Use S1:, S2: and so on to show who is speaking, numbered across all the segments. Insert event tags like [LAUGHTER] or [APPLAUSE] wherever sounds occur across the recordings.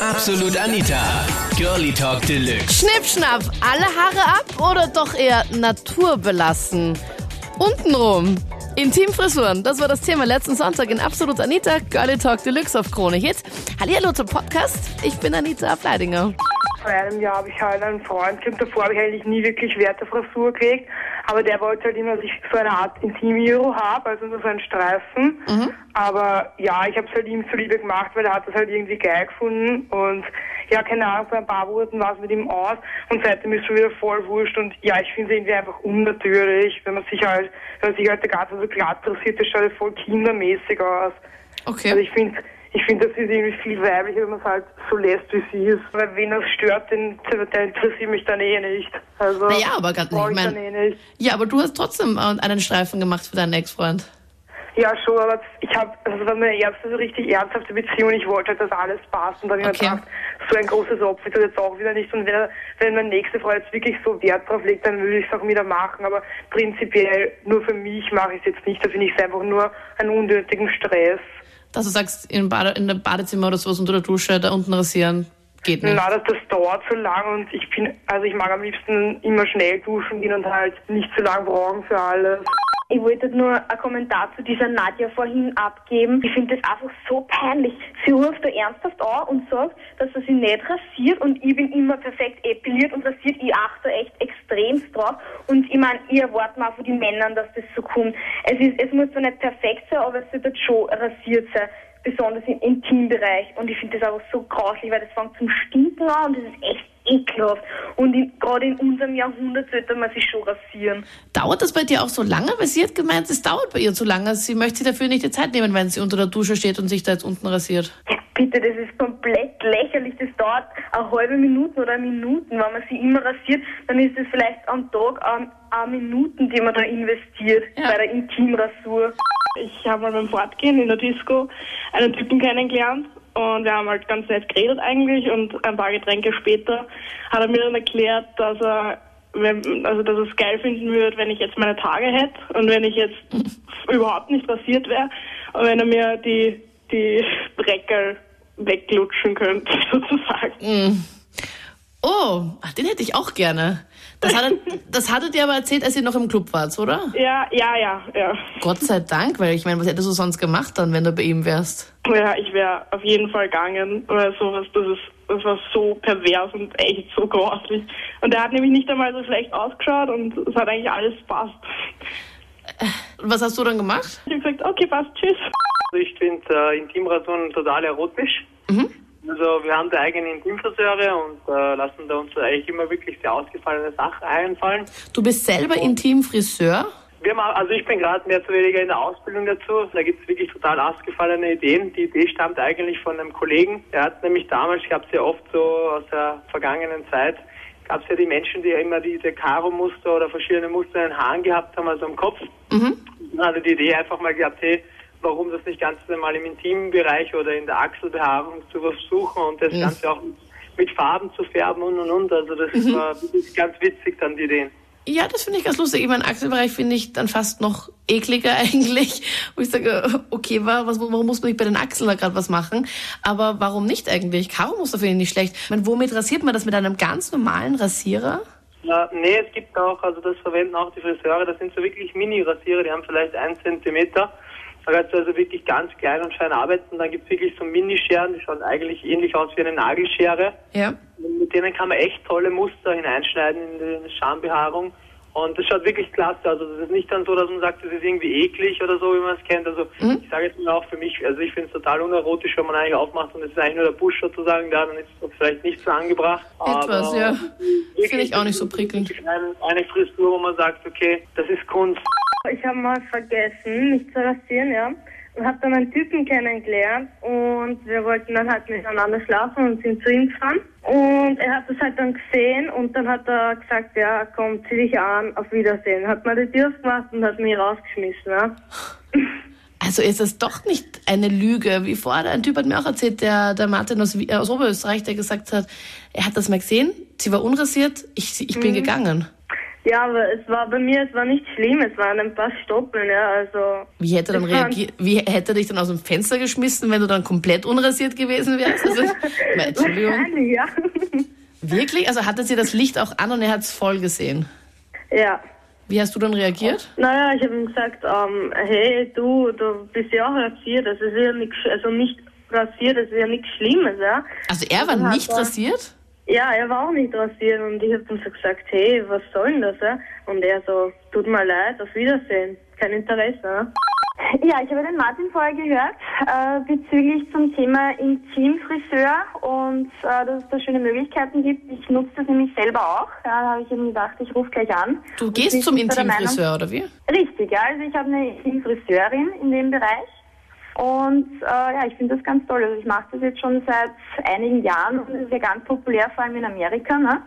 S1: Absolut Anita. Girlie Talk Deluxe.
S2: Schnipp, schnapp, alle Haare ab oder doch eher naturbelassen? Untenrum. Intimfrisuren, das war das Thema letzten Sonntag in Absolut Anita, Girlie Talk Deluxe auf Krone Hit. Hallihallo zum Podcast, ich bin Anita Fleidinger.
S3: Vor einem Jahr habe ich halt einen Freund gehabt, davor habe ich eigentlich nie wirklich Wert auf Rasur gelegt, aber der wollte halt immer, dass ich so eine Art Intim-Euro habe, also nur so einen Streifen. Aber ja, ich habe es halt ihm zuliebe gemacht, weil er hat das halt irgendwie geil gefunden und ja, keine Ahnung, vor ein paar Monaten war es mit ihm aus und seitdem ist schon wieder voll wurscht und ja, ich finde es irgendwie einfach unnatürlich, wenn man sich halt, wenn man sich halt der ganze so glatt rasiert, das schaut ja voll kindermäßig aus.
S2: Okay.
S3: Also ich finde, ich finde, das ist irgendwie viel weiblicher, wenn man es halt so lässt, wie sie ist. Weil wen das stört, den, der interessiert mich dann eh nicht. Also,
S2: Naja, aber
S3: brauch
S2: nicht.
S3: ich
S2: mein-
S3: eh nicht.
S2: Ja, aber du hast trotzdem äh, einen Streifen gemacht für deinen Ex-Freund.
S3: Ja, schon, aber ich habe, also das war meine erste so richtig ernsthafte Beziehung. Ich wollte halt, dass alles passt. Und dann habe ich
S2: Okay.
S3: mir gedacht, so ein großes Opfer das jetzt auch wieder nicht. Und wenn, wenn mein nächster Freund jetzt wirklich so Wert drauf legt, dann würde ich es auch wieder machen. Aber prinzipiell nur für mich mache ich es jetzt nicht. Da finde ich es einfach nur einen unnötigen Stress.
S2: Dass du sagst, in, Bade, in dem Badezimmer oder sowas unter der Dusche da unten rasieren, geht nicht.
S3: Na, das, das dauert so lang und ich bin, also ich mag am liebsten immer schnell duschen gehen und halt nicht zu lang brauchen für alles.
S4: Ich wollte nur einen Kommentar zu dieser Nadja vorhin abgeben. Ich finde das einfach so peinlich. Sie ruft da ernsthaft an und sagt, dass er sie nicht rasiert und ich bin immer perfekt epiliert und rasiert. Ich achte echt extremst drauf und ich meine, ich erwarte mal von den Männern, dass das so kommt. Es ist, es muss zwar nicht perfekt sein, aber es wird schon rasiert sein. Besonders im Intimbereich. Und ich finde das einfach so grauslich, weil das fängt zum Stinken an und das ist echt ekelhaft. Und gerade in unserem Jahrhundert sollte man sich schon rasieren.
S2: Dauert das bei dir auch so lange? Weil sie hat gemeint, es dauert bei ihr zu lange. Sie möchte sich dafür nicht die Zeit nehmen, wenn sie unter der Dusche steht und sich da jetzt unten rasiert.
S4: Ja, bitte, das ist komplett lächerlich. Das dauert eine halbe Minute oder Minuten. Wenn man sie immer rasiert, dann ist es vielleicht am Tag ähm, eine Minuten, die man da investiert
S2: Ja.
S4: bei der Intimrasur.
S5: Ich habe mal beim Fortgehen in der Disco einen Typen kennengelernt und wir haben halt ganz nett geredet eigentlich und ein paar Getränke später hat er mir dann erklärt, dass er wenn, also dass er es geil finden würde, wenn ich jetzt meine Tage hätte und wenn ich jetzt [LAUGHS] überhaupt nicht rasiert wäre und wenn er mir die die Breckerl weglutschen könnte [LAUGHS] sozusagen.
S2: Oh, ach, den hätte ich auch gerne. Das hat, er, [LAUGHS] das hattet ihr aber erzählt, als ihr noch im Club wart, oder?
S5: Ja, ja, ja, ja.
S2: Gott sei Dank, weil ich meine, was hättest du sonst gemacht dann, wenn du bei ihm wärst?
S5: Ja, ich wäre auf jeden Fall gegangen, weil sowas, das ist, das war so pervers und echt so grauslich. Und er hat nämlich nicht einmal so schlecht ausgeschaut und es hat eigentlich alles passt.
S2: Und was hast du dann gemacht?
S5: Ich habe gesagt, okay, passt, tschüss.
S6: Also ich finde äh, Intimrasuren total erotisch. Also wir haben da eigene Intimfriseure und äh, lassen da uns eigentlich immer wirklich sehr ausgefallene Sachen einfallen.
S2: Du bist selber Intimfriseur?
S6: Wir haben, also ich bin gerade mehr oder weniger in der Ausbildung dazu. Da gibt es wirklich total ausgefallene Ideen. Die Idee stammt eigentlich von einem Kollegen. Der hat nämlich damals, gab es ja oft so aus der vergangenen Zeit, gab es ja die Menschen, die ja immer diese Karo-Muster oder verschiedene Muster in den Haaren gehabt haben, also am Kopf.
S2: Mhm.
S6: Dann hatte die Idee einfach mal gehabt, hey, warum das nicht ganz mal im intimen Bereich oder in der Achselbehaarung zu versuchen und das Ganze auch mit Farben zu färben und und und. Also das war wirklich ganz witzig dann die Ideen.
S2: Ja, das finde ich ganz lustig. Ich meinen Achselbereich finde ich dann fast noch ekliger [LAUGHS] eigentlich. Wo ich sage, okay, wa- was, warum muss man nicht bei den Achseln da gerade was machen? Aber warum nicht eigentlich? Karo-Muster finde ich nicht schlecht. Ich meine, womit rasiert man das? Mit einem ganz normalen Rasierer?
S6: Ja, nee, es gibt auch, also das verwenden auch die Friseure, das sind so wirklich Mini-Rasierer, die haben vielleicht einen Zentimeter. Da kannst du also wirklich ganz klein und fein arbeiten. Dann gibt es wirklich so Minischeren, die schauen eigentlich ähnlich aus wie eine Nagelschere.
S2: Ja.
S6: Mit denen kann man echt tolle Muster hineinschneiden in die Schambehaarung. Und das schaut wirklich klasse aus. Also das ist nicht dann so, dass man sagt, das ist irgendwie eklig oder so, wie man es kennt. Also ich sage jetzt mal auch für mich, also ich finde es total unerotisch, wenn man eigentlich aufmacht und es ist eigentlich nur der Busch sozusagen da, dann ist es vielleicht nicht so angebracht.
S2: Etwas, ja.
S6: wirklich,
S2: Finde ich auch nicht so prickelnd.
S6: Eine Frisur, wo man sagt, okay, das ist Kunst.
S4: Ich habe mal vergessen, mich zu rasieren, ja. Und habe dann einen Typen kennengelernt und wir wollten dann halt miteinander schlafen und sind zu ihm gefahren. Und er hat das halt dann gesehen und dann hat er gesagt, ja komm, zieh dich an, auf Wiedersehen. Hat mir die Tür gemacht und hat mich rausgeschmissen, ja.
S2: Also ist es doch nicht eine Lüge, wie vorher ein Typ hat mir auch erzählt, der, der Martin aus, aus Oberösterreich, der gesagt hat, er hat das mal gesehen, sie war unrasiert, ich, ich bin gegangen.
S4: Ja, aber es war bei mir, es war nicht schlimm, es waren ein paar Stoppeln, ja, also.
S2: Wie hätte er dann reagiert? Wie hätte er dich dann aus dem Fenster geschmissen, wenn du dann komplett unrasiert gewesen wärst? Also. [LAUGHS]
S4: Wahrscheinlich, ja.
S2: Wirklich? Also hatte sie das Licht auch an und er hat es voll gesehen.
S4: ja.
S2: Wie hast du dann reagiert?
S4: Naja, ich habe ihm gesagt, ähm, hey, du, du bist ja auch rasiert, das ist ja nichts, also nicht rasiert, das ist ja nichts Schlimmes, ja.
S2: Also er war
S4: hat
S2: nicht
S4: er-
S2: rasiert?
S4: Ja, er war auch nicht rasiert und ich habe ihm so gesagt, hey, was soll denn das, ja? Und er so, tut mir leid, auf Wiedersehen, kein Interesse, ja.
S7: Ja, ich habe den Martin vorher gehört äh, bezüglich zum Thema Intimfriseur und äh, dass es da schöne Möglichkeiten gibt. Ich nutze das nämlich selber auch. Ja, da habe ich eben gedacht, ich rufe gleich an.
S2: Du gehst zum Intimfriseur, oder wie?
S7: Richtig, ja. Also ich habe eine Intimfriseurin in dem Bereich. Und äh, ja, ich finde das ganz toll. Also ich mache das jetzt schon seit einigen Jahren und es ist ja ganz populär, vor allem in Amerika. Ne?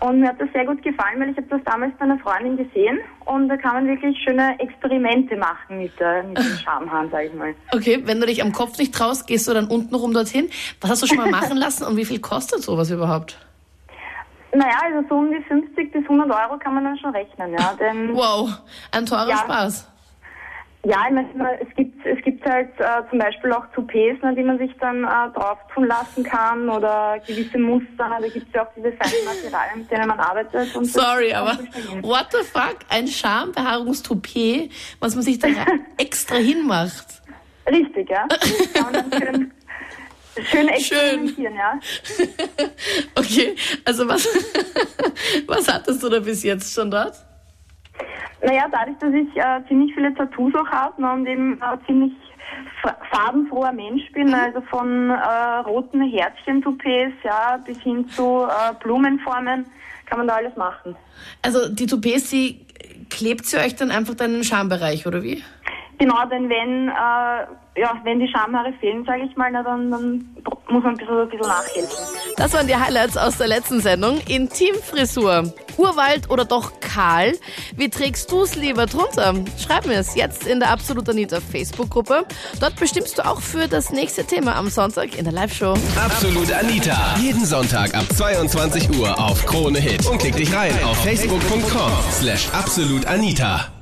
S7: Und mir hat das sehr gut gefallen, weil ich habe das damals bei einer Freundin gesehen und da kann man wirklich schöne Experimente machen mit, der, mit dem [LAUGHS] Schamhahn, sag ich mal.
S2: Okay, wenn du dich am Kopf nicht traust, gehst du dann unten rum dorthin. Was hast du schon mal [LAUGHS] machen lassen und wie viel kostet sowas überhaupt?
S7: Naja, also so um die 50 bis 100 Euro kann man dann schon rechnen, ja. Denn
S2: Wow, ein teurer
S7: Ja.
S2: Spaß.
S7: Ja, ich meine, es gibt, es gibt halt äh, zum Beispiel auch Toupets, ne, die man sich dann äh, drauf tun lassen kann oder gewisse Muster. ne, Da gibt es ja auch diese feinen Materialien, mit denen man arbeitet. Und
S2: Sorry, aber what the fuck? Ein Schambehaarungstoupet, was man sich da [LAUGHS] extra hinmacht.
S7: Richtig, ja. [LAUGHS] Schön experimentieren, ja. [LAUGHS]
S2: Okay, also was, was hattest du da bis jetzt schon dort?
S7: Naja, dadurch, dass ich äh, ziemlich viele Tattoos auch habe ne, und eben äh, ziemlich fa- farbenfroher Mensch bin, also von äh, roten Herzchen-Toupets ja, bis hin zu äh, Blumenformen, kann man da alles machen.
S2: Also die Toupets, die klebt sie euch dann einfach dann in den Schambereich, oder wie?
S7: Genau, denn wenn, äh, ja, wenn die Schamhaare fehlen, sage ich mal, na, dann, dann muss man ein bisschen, ein bisschen nachhelfen.
S2: Das waren die Highlights aus der letzten Sendung. Intimfrisur. Urwald oder doch kahl? Wie trägst du es lieber drunter? Schreib mir es jetzt in der Absolut Anita Facebook-Gruppe. Dort bestimmst du auch für das nächste Thema am Sonntag in der Live-Show.
S1: Absolut Anita. Jeden Sonntag ab 22 Uhr auf Krone Hit. Und klick dich rein auf facebook.com slash absolutanita.